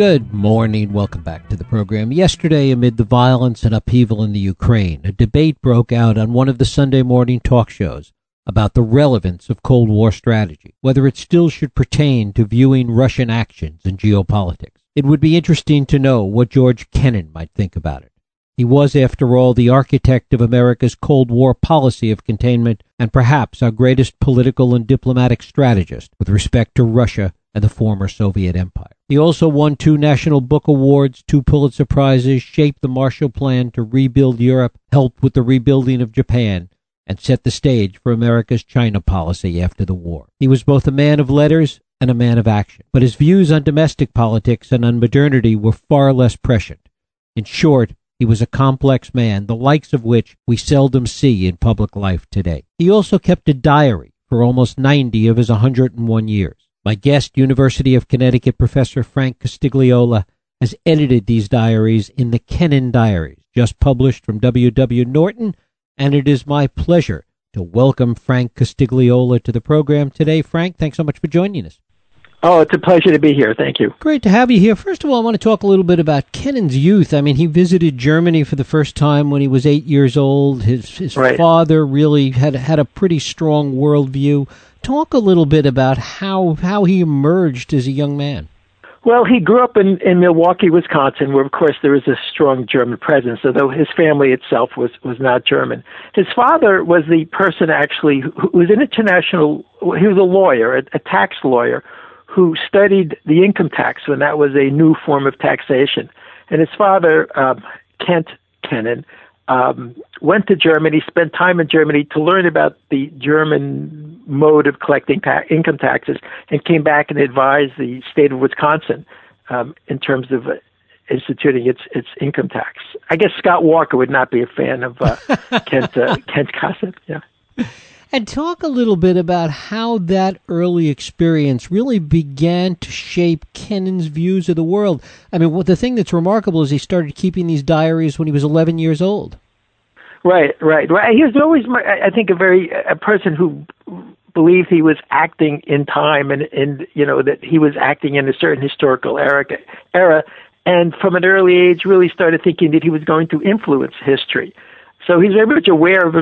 Good morning. Welcome back to the program. Yesterday, amid the violence and upheaval in the Ukraine, a debate broke out on one of the Sunday morning talk shows about the relevance of Cold War strategy, whether it still should pertain to viewing Russian actions in geopolitics. It would be interesting to know what George Kennan might think about it. He was, after all, the architect of America's Cold War policy of containment and perhaps our greatest political and diplomatic strategist with respect to Russia and the former Soviet Empire. He also won two National Book Awards, two Pulitzer Prizes, shaped the Marshall Plan to rebuild Europe, helped with the rebuilding of Japan, and set the stage for America's China policy after the war. He was both a man of letters and a man of action, but his views on domestic politics and on modernity were far less prescient. In short, he was a complex man, the likes of which we seldom see in public life today. He also kept a diary for almost 90 of his 101 years. My guest, University of Connecticut professor Frank Costigliola, has edited these diaries in the Kennan Diaries, just published from W. W. Norton, and it is my pleasure to welcome Frank Costigliola to the program today. Frank, thanks so much for joining us. Oh, it's a pleasure to be here. Thank you. Great to have you here. First of all, I want to talk a little bit about Kennan's youth. I mean, he visited Germany for the first time when he was eight years old. His his right. father really had had a pretty strong worldview. Talk a little bit about how how he emerged as a young man. Well, he grew up in, in Milwaukee, Wisconsin, where of course there is a strong German presence, although his family itself was, was not German. His father was the person actually who, was an international, he was a lawyer, a, a tax lawyer, who studied the income tax when that was a new form of taxation. And his father, um, Kent Kennan, um, went to Germany, spent time in Germany to learn about the German mode of collecting ta- income taxes, and came back and advised the state of Wisconsin um, in terms of uh, instituting its its income tax. I guess Scott Walker would not be a fan of uh, Kent uh, Kent Gossett. Yeah. And talk a little bit about how that early experience really began to shape Kennan's views of the world. I mean, the thing that's remarkable is he started keeping these diaries when he was 11 years old. Right, right, right. He was always, I think, a very a person who believed he was acting in time, and and you know that he was acting in a certain historical era, era, and from an early age, really started thinking that he was going to influence history. So he's very much aware of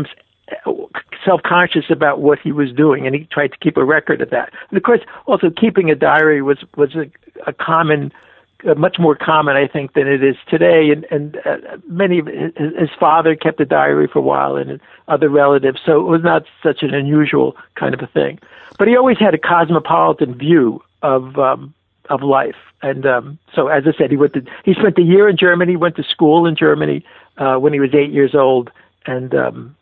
himself self-conscious about what he was doing, and he tried to keep a record of that. And of course, also keeping a diary was was a, a common, uh, much more common, I think, than it is today. And and uh, many of his, his father kept a diary for a while, and other relatives, so it was not such an unusual kind of a thing. But he always had a cosmopolitan view of um, of life, and um, so as I said, he went to he spent a year in Germany, went to school in Germany uh, when he was eight years old, and um,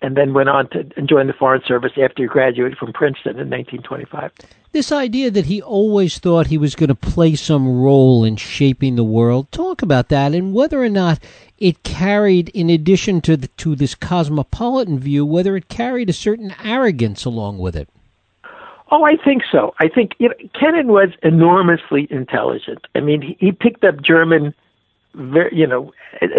and then went on to join the Foreign Service after he graduated from Princeton in 1925. This idea that he always thought he was going to play some role in shaping the world, talk about that and whether or not it carried, in addition to, the, to this cosmopolitan view, whether it carried a certain arrogance along with it. Oh, I think so. I think you know, Kennan was enormously intelligent. I mean, he, he picked up German very, you know,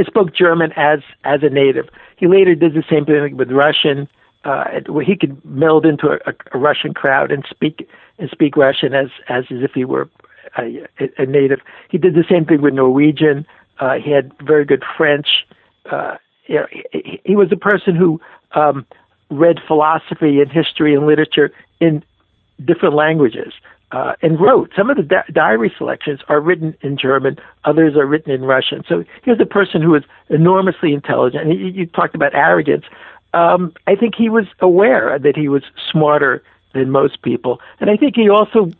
spoke German as as a native. He later did the same thing with Russian, uh, where he could meld into a, a Russian crowd and speak and speak Russian as as, as if he were a, a native. He did the same thing with Norwegian. Uh, he had very good French. Uh, you know, he, he was a person who um, read philosophy and history and literature in different languages uh, and wrote. Some of the di- diary selections are written in German, others are written in Russian. So here's a person who is enormously intelligent. You, you talked about arrogance. Um, I think he was aware that he was smarter than most people, and I think he also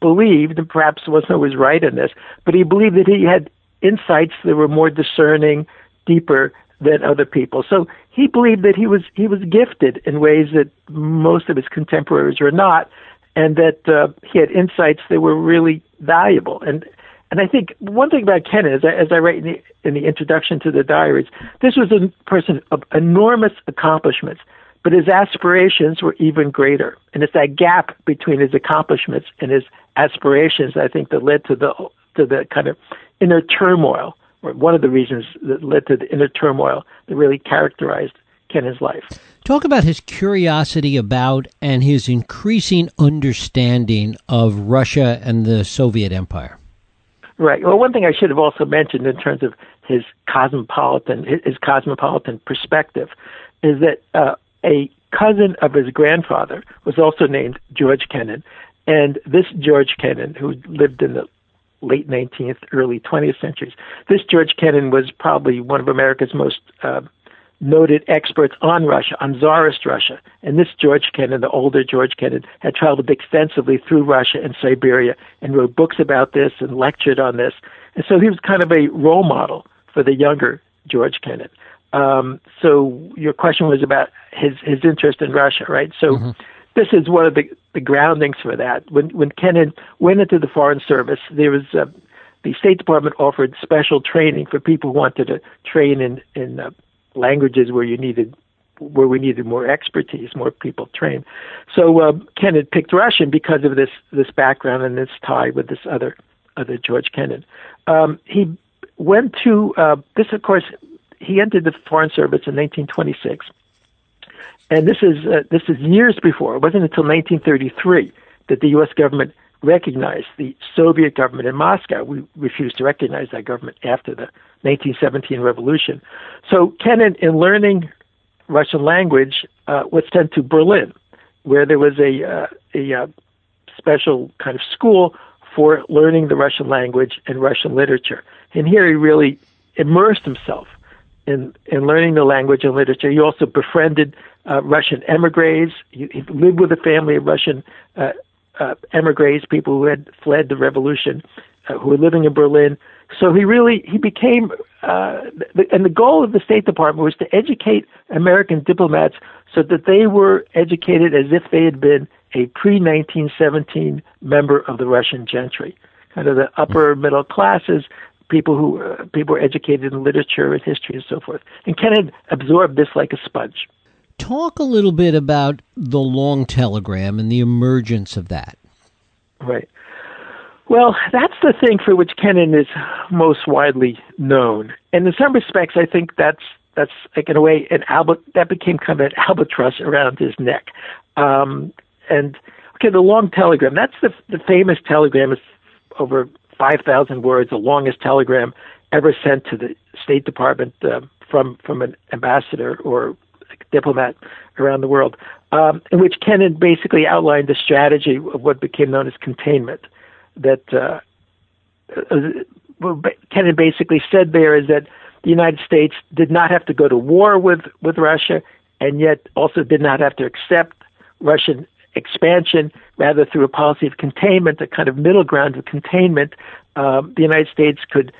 believed, and perhaps wasn't always right in this, but he believed that he had insights that were more discerning, deeper than other people. So he believed that he was he was gifted in ways that most of his contemporaries were not and that uh, he had insights that were really valuable. And and I think one thing about Kennan, as I, as I write in the, in the introduction to the diaries, this was a person of enormous accomplishments, but his aspirations were even greater. And it's that gap between his accomplishments and his aspirations, I think, that led to the to the kind of inner turmoil, or one of the reasons that led to the inner turmoil that really characterized Kennan's life. Talk about his curiosity about and his increasing understanding of Russia and the Soviet Empire. Right. Well, one thing I should have also mentioned in terms of his cosmopolitan his cosmopolitan perspective is that uh, a cousin of his grandfather was also named George Kennan, and this George Kennan, who lived in the late 19th, early 20th centuries, this George Kennan was probably one of America's most uh, noted experts on Russia, on Tsarist Russia. And this George Kennan, the older George Kennan, had traveled extensively through Russia and Siberia and wrote books about this and lectured on this. And so he was kind of a role model for the younger George Kennan. Um, so your question was about his his interest in Russia, right? So mm-hmm. this is one of the the groundings for that. When when Kennan went into the Foreign Service, there was uh, the State Department offered special training for people who wanted to train in in uh, languages where you needed where we needed more expertise, more people trained. So uh, Kennan picked Russian because of this this background and this tie with this other other George Kennan. Um, he went to uh, this, of course, he entered the Foreign Service in 1926, and this is uh, this is years before. It wasn't until 1933 that the U.S. government recognized the Soviet government in Moscow. We refused to recognize that government after the 1917 revolution. So Kennan, in learning Russian language, uh, was sent to Berlin, where there was a uh, a uh, special kind of school for learning the Russian language and Russian literature. And here he really immersed himself in, in learning the language and literature. He also befriended uh, Russian emigres. He, he, lived with a family of Russian uh, uh, emigres, people who had fled the revolution, uh, who were living in Berlin. So he really he became, uh, and the goal of the State Department was to educate American diplomats so that they were educated as if they had been a pre 1917 member of the Russian gentry, kind of the upper middle classes people who uh, people were educated in literature and history and so forth. And Kennan absorbed this like a sponge. Talk a little bit about the long telegram and the emergence of that. Right. Well, that's the thing for which Kennan is most widely known, and in some respects, I think that's that's like in a way an albert that became kind of an albatross around his neck. Um, and okay, the long telegram. That's the the famous telegram. is over 5,000 words, the longest telegram ever sent to the State Department uh, from from an ambassador or diplomat around the world, um, in which Kennan basically outlined the strategy of what became known as containment. That uh, uh, Kennan basically said there is that the United States did not have to go to war with with Russia, and yet also did not have to accept Russian expansion, rather through a policy of containment, a kind of middle ground of containment, um, the United States could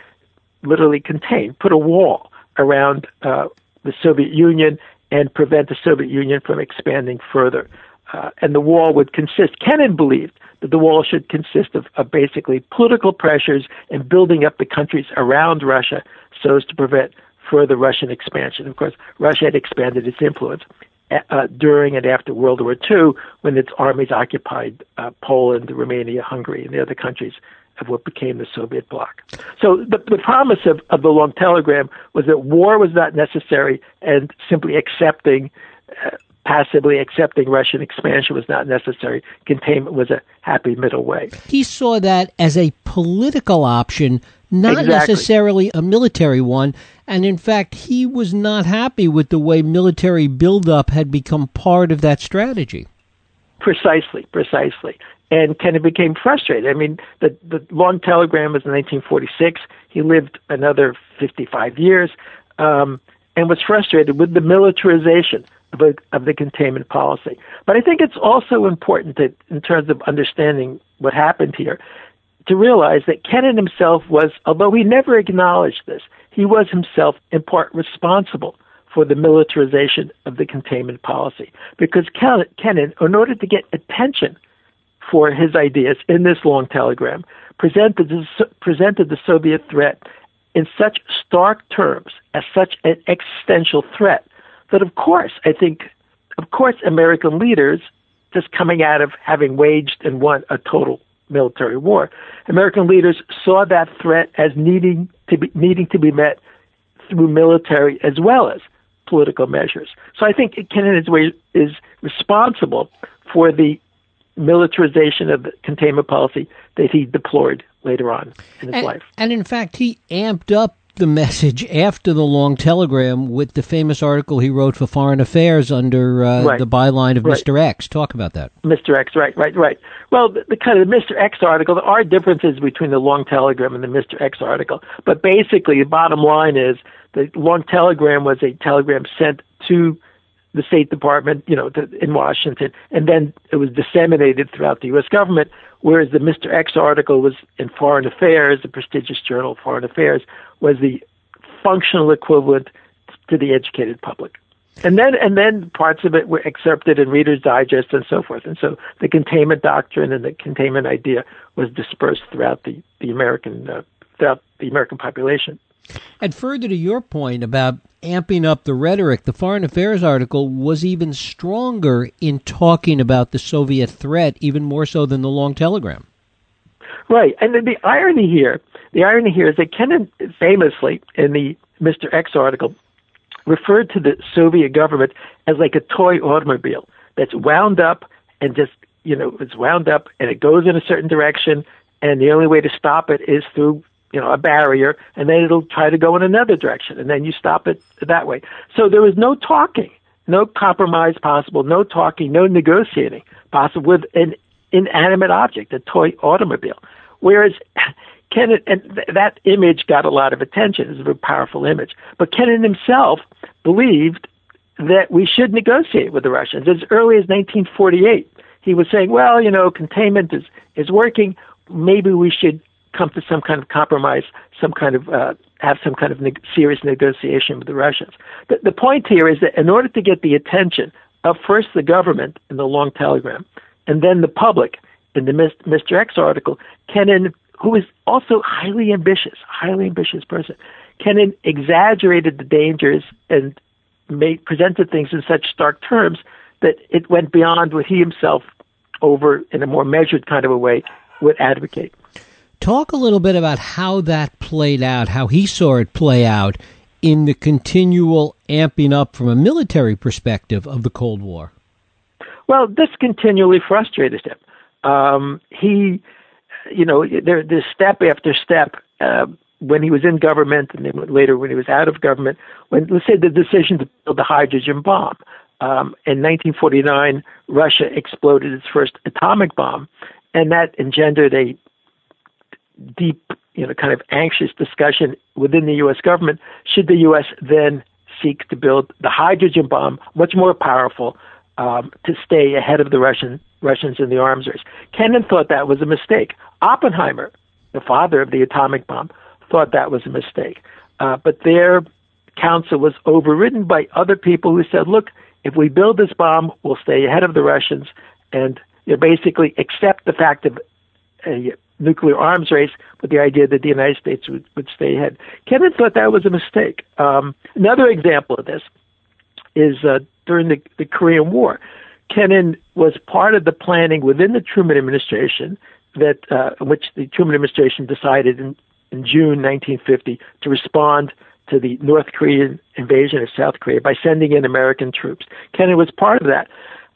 literally contain, put a wall around uh, the Soviet Union and prevent the Soviet Union from expanding further. Uh, and the wall would consist, Kennan believed that the wall should consist of, of basically political pressures and building up the countries around Russia so as to prevent further Russian expansion. Of course, Russia had expanded its influence uh, during and after World War II when its armies occupied uh, Poland, Romania, Hungary, and the other countries of what became the Soviet bloc. So the, the promise of, of the long telegram was that war was not necessary and simply accepting, uh, passively accepting Russian expansion was not necessary. Containment was a happy middle way. He saw that as a political option not exactly. necessarily a military one. And in fact, he was not happy with the way military buildup had become part of that strategy. Precisely, precisely. And Kennan became frustrated. I mean, the, the long telegram was in 1946. He lived another 55 years um, and was frustrated with the militarization of, a, of the containment policy. But I think it's also important that, in terms of understanding what happened here, to realize that Kennan himself was, although he never acknowledged this, he was himself in part responsible for the militarization of the containment policy. Because Kennan, in order to get attention for his ideas in this long telegram, presented, presented the Soviet threat in such stark terms as such an existential threat that, of course, I think, of course, American leaders, just coming out of having waged and won a total military war. American leaders saw that threat as needing to be needing to be met through military as well as political measures. So I think Kennan is responsible for the militarization of the containment policy that he deplored later on in his and, life. And in fact, he amped up the message after the long telegram with the famous article he wrote for Foreign Affairs under uh, right. the byline of right. Mr. X. Talk about that. Mr. X, right, right, right. Well, the, the kind of the Mr. X article, there are differences between the long telegram and the Mr. X article, but basically, the bottom line is the long telegram was a telegram sent to the State Department, you know, to, in Washington, and then it was disseminated throughout the U.S. government. Whereas the Mr. X article was in Foreign Affairs, the prestigious journal Foreign Affairs, was the functional equivalent to the educated public. And then, and then parts of it were excerpted in Reader's Digest and so forth. And so the containment doctrine and the containment idea was dispersed throughout the, the American, uh, throughout the American population. And further to your point about amping up the rhetoric, the Foreign Affairs article was even stronger in talking about the Soviet threat, even more so than the long telegram. Right. And the, irony here, the irony here is that Kennan famously in the Mr. X article referred to the Soviet government as like a toy automobile that's wound up and just, you know, it's wound up and it goes in a certain direction and the only way to stop it is through you know, a barrier, and then it'll try to go in another direction, and then you stop it that way. So there was no talking, no compromise possible, no talking, no negotiating possible with an inanimate object, a toy automobile. Whereas Kennan, and th- that image got a lot of attention. It's a very powerful image. But Kennan himself believed that we should negotiate with the Russians as early as 1948. He was saying, well, you know, containment is, is working. Maybe we should come to some kind of compromise, some kind of uh, have some kind of serious negotiation with the Russians. The, the point here is that in order to get the attention of first the government in the long telegram, and then the public in the Mr. X article, Kennan, who is also highly ambitious, highly ambitious person, Kennan exaggerated the dangers and made presented things in such stark terms that it went beyond what he himself, over in a more measured kind of a way, would advocate. Talk a little bit about how that played out, how he saw it play out in the continual amping up from a military perspective of the Cold War. Well, this continually frustrated him. Um, he, you know, there, there's step after step uh, when he was in government and then later when he was out of government. When let's say the decision to build the hydrogen bomb. Um, in 1949, Russia exploded its first atomic bomb, and that engendered a deep, you know, kind of anxious discussion within the U.S. government. Should the U.S. then seek to build the hydrogen bomb, much more powerful, um, to stay ahead of the Russian Russians in the arms race? Kennan thought that was a mistake. Oppenheimer, the father of the atomic bomb, thought that was a mistake. Uh, but their counsel was overridden by other people who said, "Look, if we build this bomb, we'll stay ahead of the Russians." And you know, basically accept the fact of a nuclear arms race with the idea that the United States would, would stay ahead. Kennan thought that was a mistake. Um, another example of this is uh, during the, the Korean War. Kennan was part of the planning within the Truman administration that uh, which the Truman administration decided in, in June 1950 to respond to the North Korean invasion of South Korea by sending in American troops. Kennan was part of that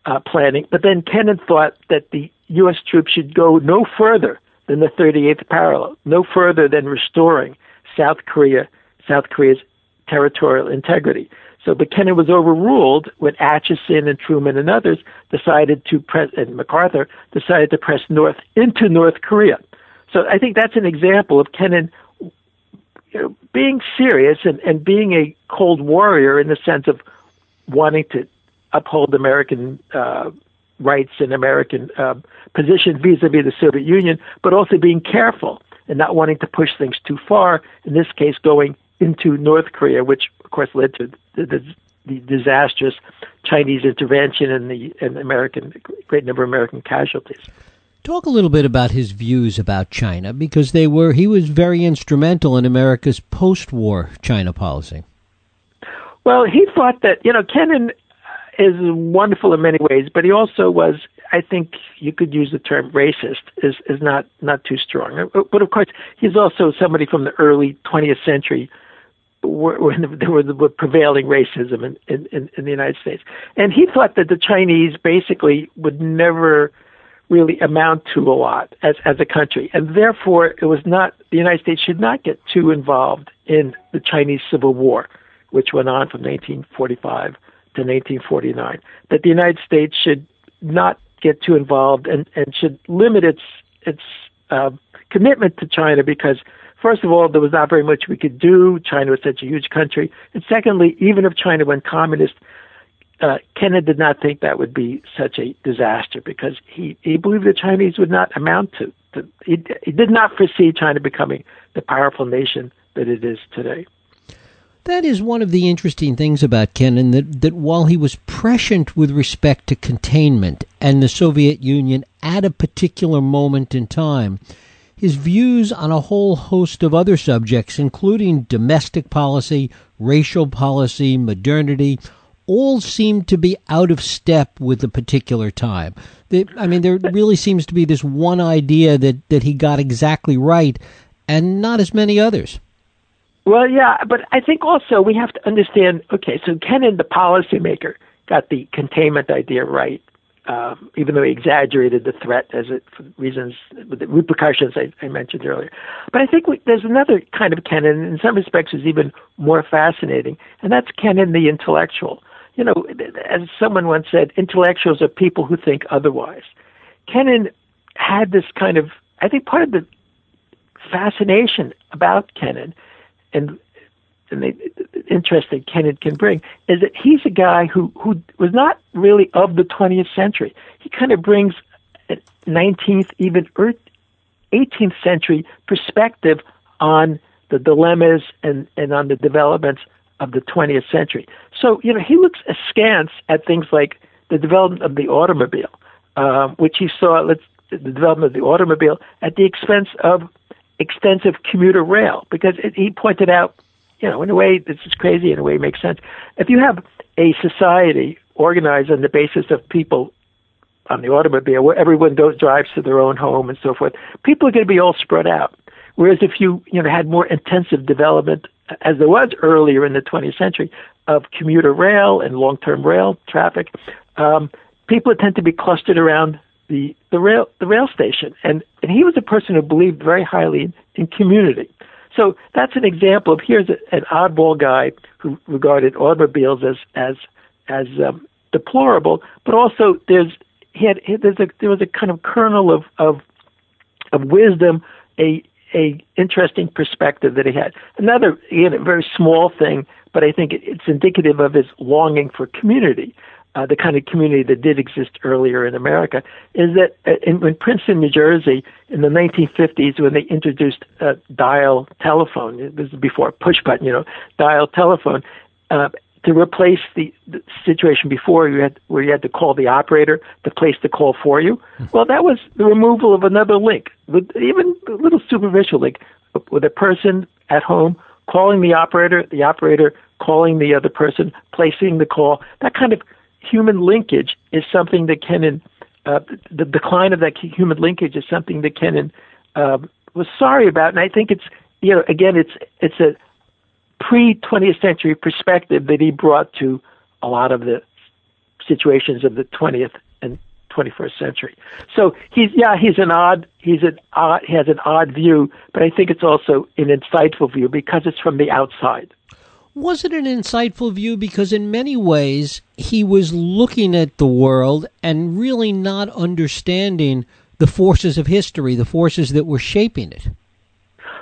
uh, planning, but then Kennan thought that the U.S. troops should go no further than the 38th parallel, no further than restoring South Korea, South Korea's territorial integrity. So but Kennan was overruled when Acheson and Truman and others decided to press, and MacArthur decided to press north into North Korea. So I think that's an example of Kennan you know, being serious and, and being a cold warrior in the sense of wanting to uphold American uh, rights and American uh, position vis-a-vis the Soviet Union, but also being careful and not wanting to push things too far. In this case, going into North Korea, which of course led to the, the, the disastrous Chinese intervention and the and American great number of American casualties. Talk a little bit about his views about China because they were he was very instrumental in America's post-war China policy. Well, he thought that you know Kennan is wonderful in many ways, but he also was, I think you could use the term racist, is, is not, not too strong. But of course, he's also somebody from the early 20th century when there was the prevailing racism in, in, in the United States. And he thought that the Chinese basically would never really amount to a lot as as a country, and therefore it was not the United States should not get too involved in the Chinese Civil War, which went on from 1945 to 1949. That the United States should not get too involved and and should limit its its uh, commitment to China because first of all, there was not very much we could do. China was such a huge country. And secondly, even if China went communist, uh, Kennan did not think that would be such a disaster because he, he believed the Chinese would not amount to. to he, he did not foresee China becoming the powerful nation that it is today. That is one of the interesting things about Kennan that, that while he was prescient with respect to containment and the Soviet Union at a particular moment in time, his views on a whole host of other subjects, including domestic policy, racial policy, modernity, all seem to be out of step with the particular time. I mean, there really seems to be this one idea that, that he got exactly right, and not as many others. Well, yeah, but I think also we have to understand. Okay, so Kennan, the policymaker, got the containment idea right um, even though he exaggerated the threat as it for reasons the repercussions I, I mentioned earlier. But I think we, there's another kind of Kennan, in some respects, is even more fascinating, and that's Kennan the intellectual. You know, as someone once said, intellectuals are people who think otherwise. Kennan had this kind of, I think, part of the fascination about Kennan and and the interest that Kennan can bring is that he's a guy who who was not really of the 20th century. He kind of brings a 19th, even 18th century perspective on the dilemmas and and on the developments of the 20th century. So you know he looks askance at things like the development of the automobile, um, which he saw let's the development of the automobile at the expense of extensive commuter rail because it, he pointed out you know, in a way, this is crazy. In a way, it makes sense. If you have a society organized on the basis of people on the automobile, where everyone goes drives to their own home and so forth, people are going to be all spread out. Whereas if you you know had more intensive development, as there was earlier in the 20th century, of commuter rail and long-term rail traffic, um, people tend to be clustered around the the rail the rail station. And and he was a person who believed very highly in, in community. So that's an example of here's a, an oddball guy who regarded automobiles as as as um, deplorable, but also there's he had there's a there was a kind of kernel of of of wisdom, a a interesting perspective that he had. Another again a very small thing, but I think it's indicative of his longing for community uh, the kind of community that did exist earlier in America, is that uh, in, in Princeton, New Jersey, in the 1950s, when they introduced uh, dial telephone, this is before push button, you know, dial telephone, uh, to replace the, the situation before you had where you had to call the operator to place the call for you. Hmm. Well, that was the removal of another link, with even a little superficial link, with a person at home calling the operator, the operator calling the other person, placing the call. That kind of human linkage is something that Kennan, uh, the decline of that human linkage is something that Kennan uh, was sorry about, and I think it's you know again it's it's a pre 20th century perspective that he brought to a lot of the situations of the 20th and 21st century. So he's yeah he's an odd he's an odd he has an odd view, but I think it's also an insightful view because it's from the outside. Was it an insightful view? Because in many ways, he was looking at the world and really not understanding the forces of history, the forces that were shaping it.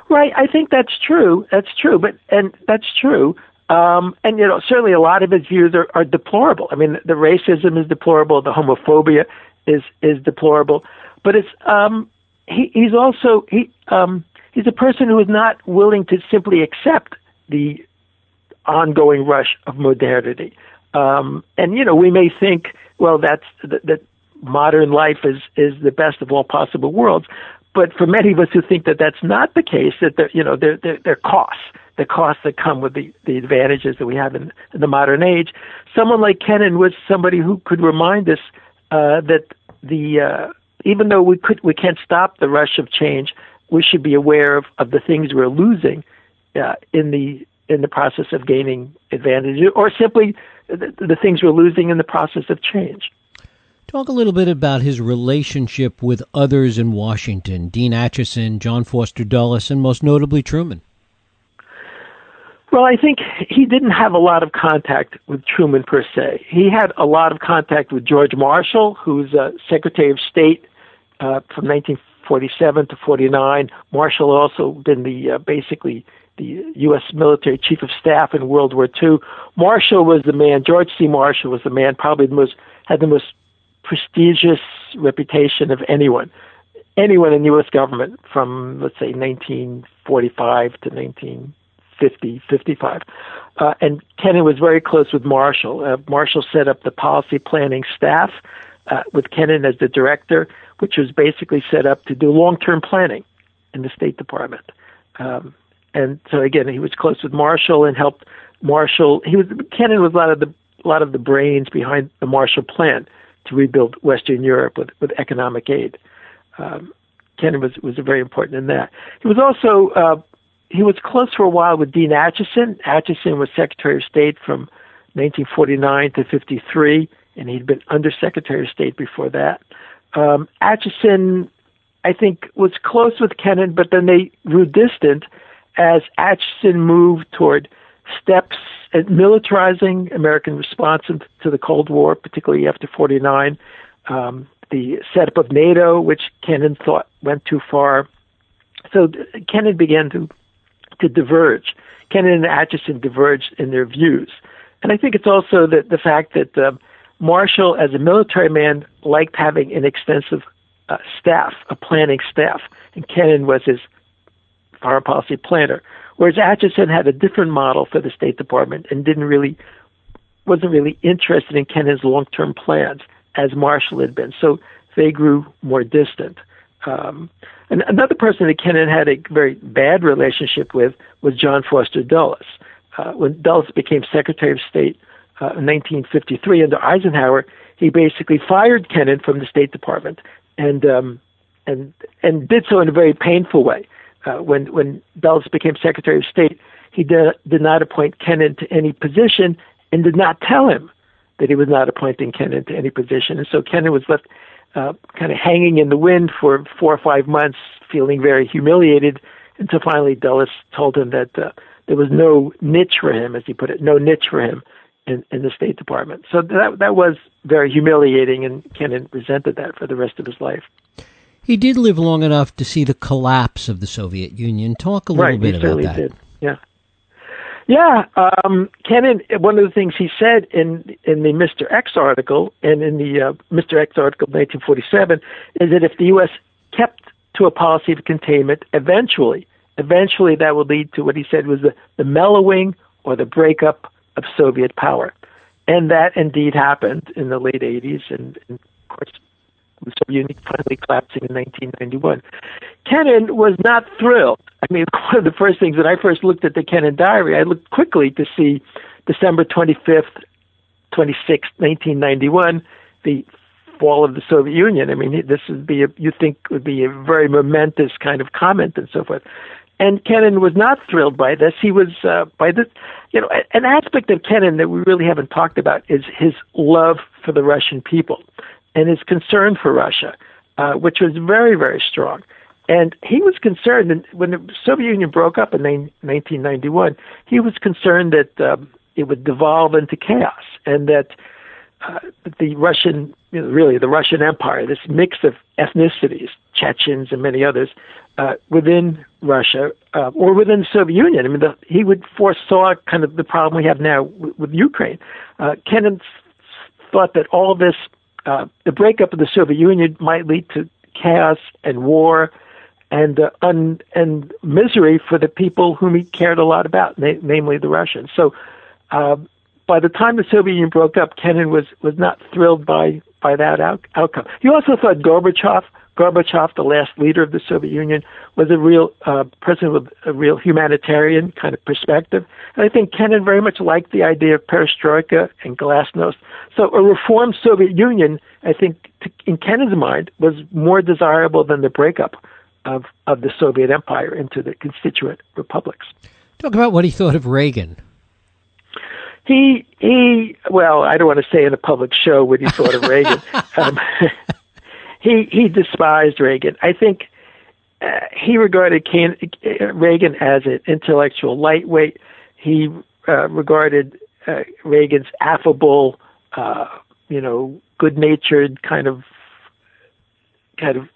Right. I think that's true. That's true. But, and that's true. Um, and, you know, certainly a lot of his views are, are deplorable. I mean, the racism is deplorable, the homophobia is, is deplorable. But it's, um, he, he's also, he, um, he's a person who is not willing to simply accept the ongoing rush of modernity. Um, and you know, we may think, well, that's that, that modern life is is the best of all possible worlds. But for many of us who think that that's not the case, that there, you know, there there, there are costs, the costs that come with the the advantages that we have in, in the modern age. Someone like Kennan was somebody who could remind us uh, that the uh, even though we could we can't stop the rush of change, we should be aware of, of the things we're losing uh, in the in the process of gaining advantage, or simply the, the things we're losing in the process of change. Talk a little bit about his relationship with others in Washington Dean Acheson, John Foster Dulles, and most notably Truman. Well, I think he didn't have a lot of contact with Truman per se. He had a lot of contact with George Marshall, who's uh, Secretary of State uh, from 1947 to 49. Marshall also been the uh, basically the U.S. military chief of staff in World War II. Marshall was the man. George C. Marshall was the man, probably the most had the most prestigious reputation of anyone, anyone in U.S. government from let's say 1945 to 1950, 55. Uh, and Kennan was very close with Marshall. Uh, Marshall set up the policy planning staff uh, with Kennan as the director, which was basically set up to do long-term planning in the State Department. Um, and so again, he was close with Marshall and helped Marshall. He was Kennan was a lot of the a lot of the brains behind the Marshall Plan to rebuild Western Europe with, with economic aid. Um, was was very important in that. He was also uh, he was close for a while with Dean Acheson. Acheson was Secretary of State from 1949 to 53, and he'd been Undersecretary of State before that. Um, Acheson, I think, was close with Kennan, but then they grew distant as Acheson moved toward steps at militarizing American response to the Cold War, particularly after 49, um, the setup of NATO, which Kennan thought went too far. So Kennan began to to diverge. Kennan and Acheson diverged in their views, and I think it's also that the fact that uh, Marshall, as a military man, liked having an extensive uh, staff, a planning staff, and Kennan was his foreign policy planner. Whereas Acheson had a different model for the State Department and didn't really wasn't really interested in Kennan's long-term plans as Marshall had been. So they grew more distant. Um, and another person that Kennan had a very bad relationship with was John Foster Dulles. Uh, when Dulles became Secretary of State uh, in 1953 under Eisenhower, he basically fired Kennan from the State Department and um, and and did so in a very painful way uh, when when Dulles became Secretary of State, he did, did not appoint Kennan to any position and did not tell him that he was not appointing Kennan to any position. And so Kennan was left uh, kind of hanging in the wind for four or five months, feeling very humiliated, until finally Dulles told him that uh, there was no niche for him, as he put it, no niche for him in, in the State Department. So that that was very humiliating, and Kennan resented that for the rest of his life. He did live long enough to see the collapse of the Soviet Union. Talk a little right, bit about that. Did. Yeah. Yeah, um, Kennan. One of the things he said in in the Mr. X article and in the uh, Mr. X article of 1947 is that if the U.S. kept to a policy of containment, eventually, eventually that would lead to what he said was the, the mellowing or the breakup of Soviet power, and that indeed happened in the late 80s, and, and of course the Soviet Union finally collapsing in 1991. Kennan was not thrilled. I mean, one of the first things that I first looked at the Kennan diary, I looked quickly to see December 25th, 26th, 1991, the fall of the Soviet Union. I mean, this would be a, you think would be a very momentous kind of comment and so forth. And Kennan was not thrilled by this. He was uh, by this, you know, an aspect of Kennan that we really haven't talked about is his love for the Russian people and his concern for Russia, uh, which was very, very strong. And he was concerned and when the Soviet Union broke up in 1991. He was concerned that um, it would devolve into chaos and that uh, the Russian, you know, really the Russian Empire, this mix of ethnicities, Chechens and many others, uh, within Russia uh, or within the Soviet Union. I mean, the, he would foresaw kind of the problem we have now with, with Ukraine. Uh, Kennan thought that all this uh, the breakup of the Soviet Union might lead to chaos and war and uh, un- and misery for the people whom he cared a lot about, na- namely the Russians. So, uh, by the time the Soviet Union broke up, Kennan was was not thrilled by by that out- outcome. He also thought Gorbachev Gorbachev, the last leader of the Soviet Union, was a real uh, person with a real humanitarian kind of perspective. And I think Kennan very much liked the idea of perestroika and glasnost. So a reformed Soviet Union, I think, to, in Kennan's mind, was more desirable than the breakup of, of the Soviet Empire into the constituent republics. Talk about what he thought of Reagan. He he. Well, I don't want to say in a public show what he thought of Reagan. Um, he he despised Reagan. I think uh, he regarded Can- uh, Reagan as an intellectual lightweight. He uh, regarded uh, Reagan's affable, uh, you know, good-natured kind of kind of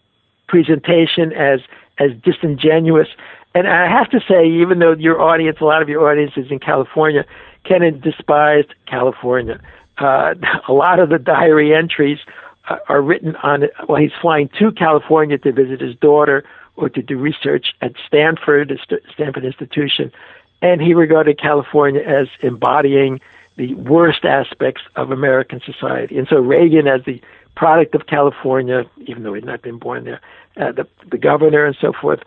presentation as as disingenuous. And I have to say, even though your audience, a lot of your audience is in California, Kennan despised California. Uh, a lot of the diary entries are written on while he's flying to California to visit his daughter or to do research at Stanford, Stanford Institution. And he regarded California as embodying the worst aspects of American society. And so Reagan, as the product of California, even though he'd not been born there, uh, the, the governor and so forth,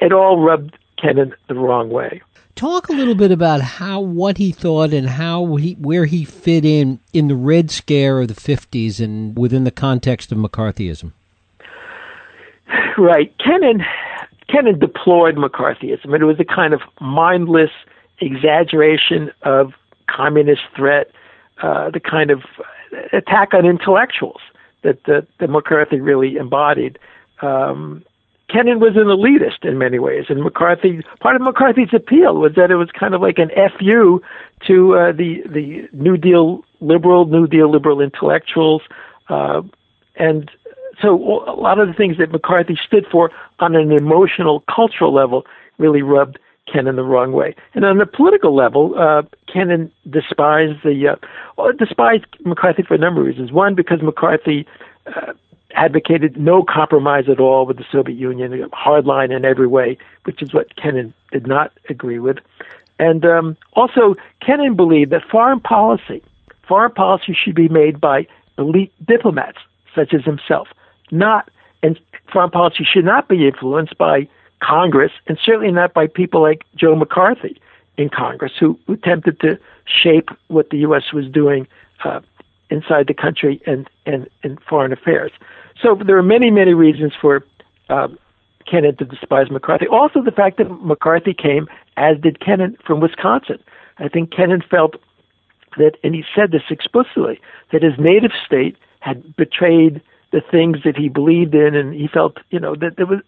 it all rubbed Kennan the wrong way. Talk a little bit about how what he thought and how he where he fit in in the Red Scare of the fifties and within the context of McCarthyism. Right, Kennan Kennan deplored McCarthyism, it was a kind of mindless exaggeration of communist threat, uh, the kind of attack on intellectuals that, that, that McCarthy really embodied. Um, Kennan was an elitist in many ways, and McCarthy part of McCarthy's appeal was that it was kind of like an fu to uh, the the New Deal liberal, New Deal liberal intellectuals, uh, and so a lot of the things that McCarthy stood for on an emotional, cultural level really rubbed Kennan the wrong way. And on the political level, uh, Kennan despised the uh, despised McCarthy for a number of reasons. One, because McCarthy uh, advocated no compromise at all with the Soviet Union, hardline in every way, which is what Kennan did not agree with. And um, also, Kennan believed that foreign policy, foreign policy should be made by elite diplomats such as himself, not and foreign policy should not be influenced by Congress, and certainly not by people like Joe McCarthy in Congress, who, attempted to shape what the U.S. was doing uh, inside the country and, and in foreign affairs. So there are many, many reasons for um, Kennan to despise McCarthy. Also, the fact that McCarthy came, as did Kennan, from Wisconsin. I think Kennan felt that, and he said this explicitly, that his native state had betrayed the things that he believed in, and he felt, you know, that there was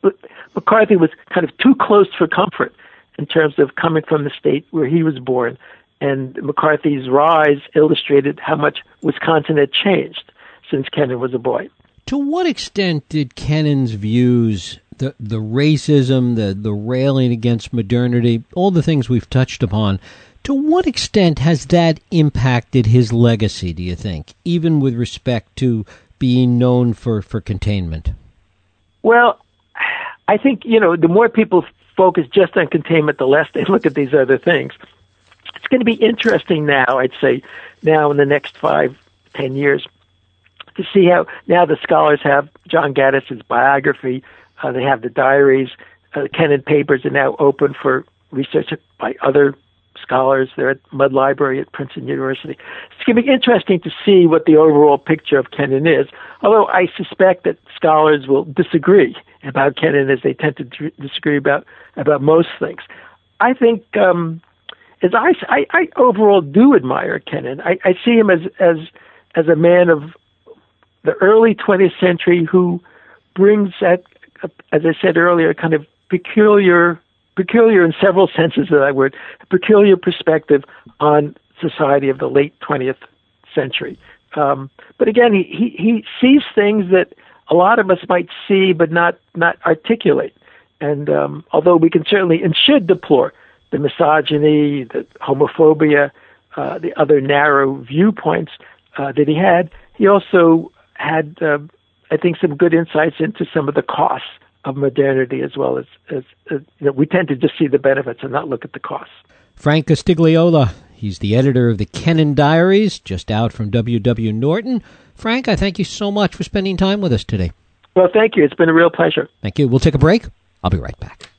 McCarthy was kind of too close for comfort in terms of coming from the state where he was born. And McCarthy's rise illustrated how much Wisconsin had changed since Kennan was a boy. To what extent did Kennan's views, the the racism, the the railing against modernity, all the things we've touched upon, to what extent has that impacted his legacy, do you think, even with respect to being known for, for containment? Well, I think, you know, the more people focus just on containment, the less they look at these other things. It's going to be interesting now, I'd say, now in the next five, ten years, to see how now the scholars have John Gaddis's biography, uh, they have the diaries, uh, the Kennan papers are now open for research by other scholars. They're at Mudd Library at Princeton University. It's going to be interesting to see what the overall picture of Kennan is, although I suspect that scholars will disagree about Kennan as they tend to disagree about, about most things. I think, um, as I, I, I overall do admire Kennan. I, I see him as, as, as a man of the early 20th century who brings that, as I said earlier, kind of peculiar peculiar in several senses of that word, peculiar perspective on society of the late 20th century. Um, but again, he, he, he sees things that a lot of us might see but not, not articulate. And um, although we can certainly and should deplore the misogyny, the homophobia, uh, the other narrow viewpoints uh, that he had, he also had, uh, I think, some good insights into some of the costs of modernity as well as, as, as you know, we tend to just see the benefits and not look at the costs. Frank Costigliola, he's the editor of the Kennan Diaries, just out from W.W. Norton. Frank, I thank you so much for spending time with us today. Well, thank you. It's been a real pleasure. Thank you. We'll take a break. I'll be right back.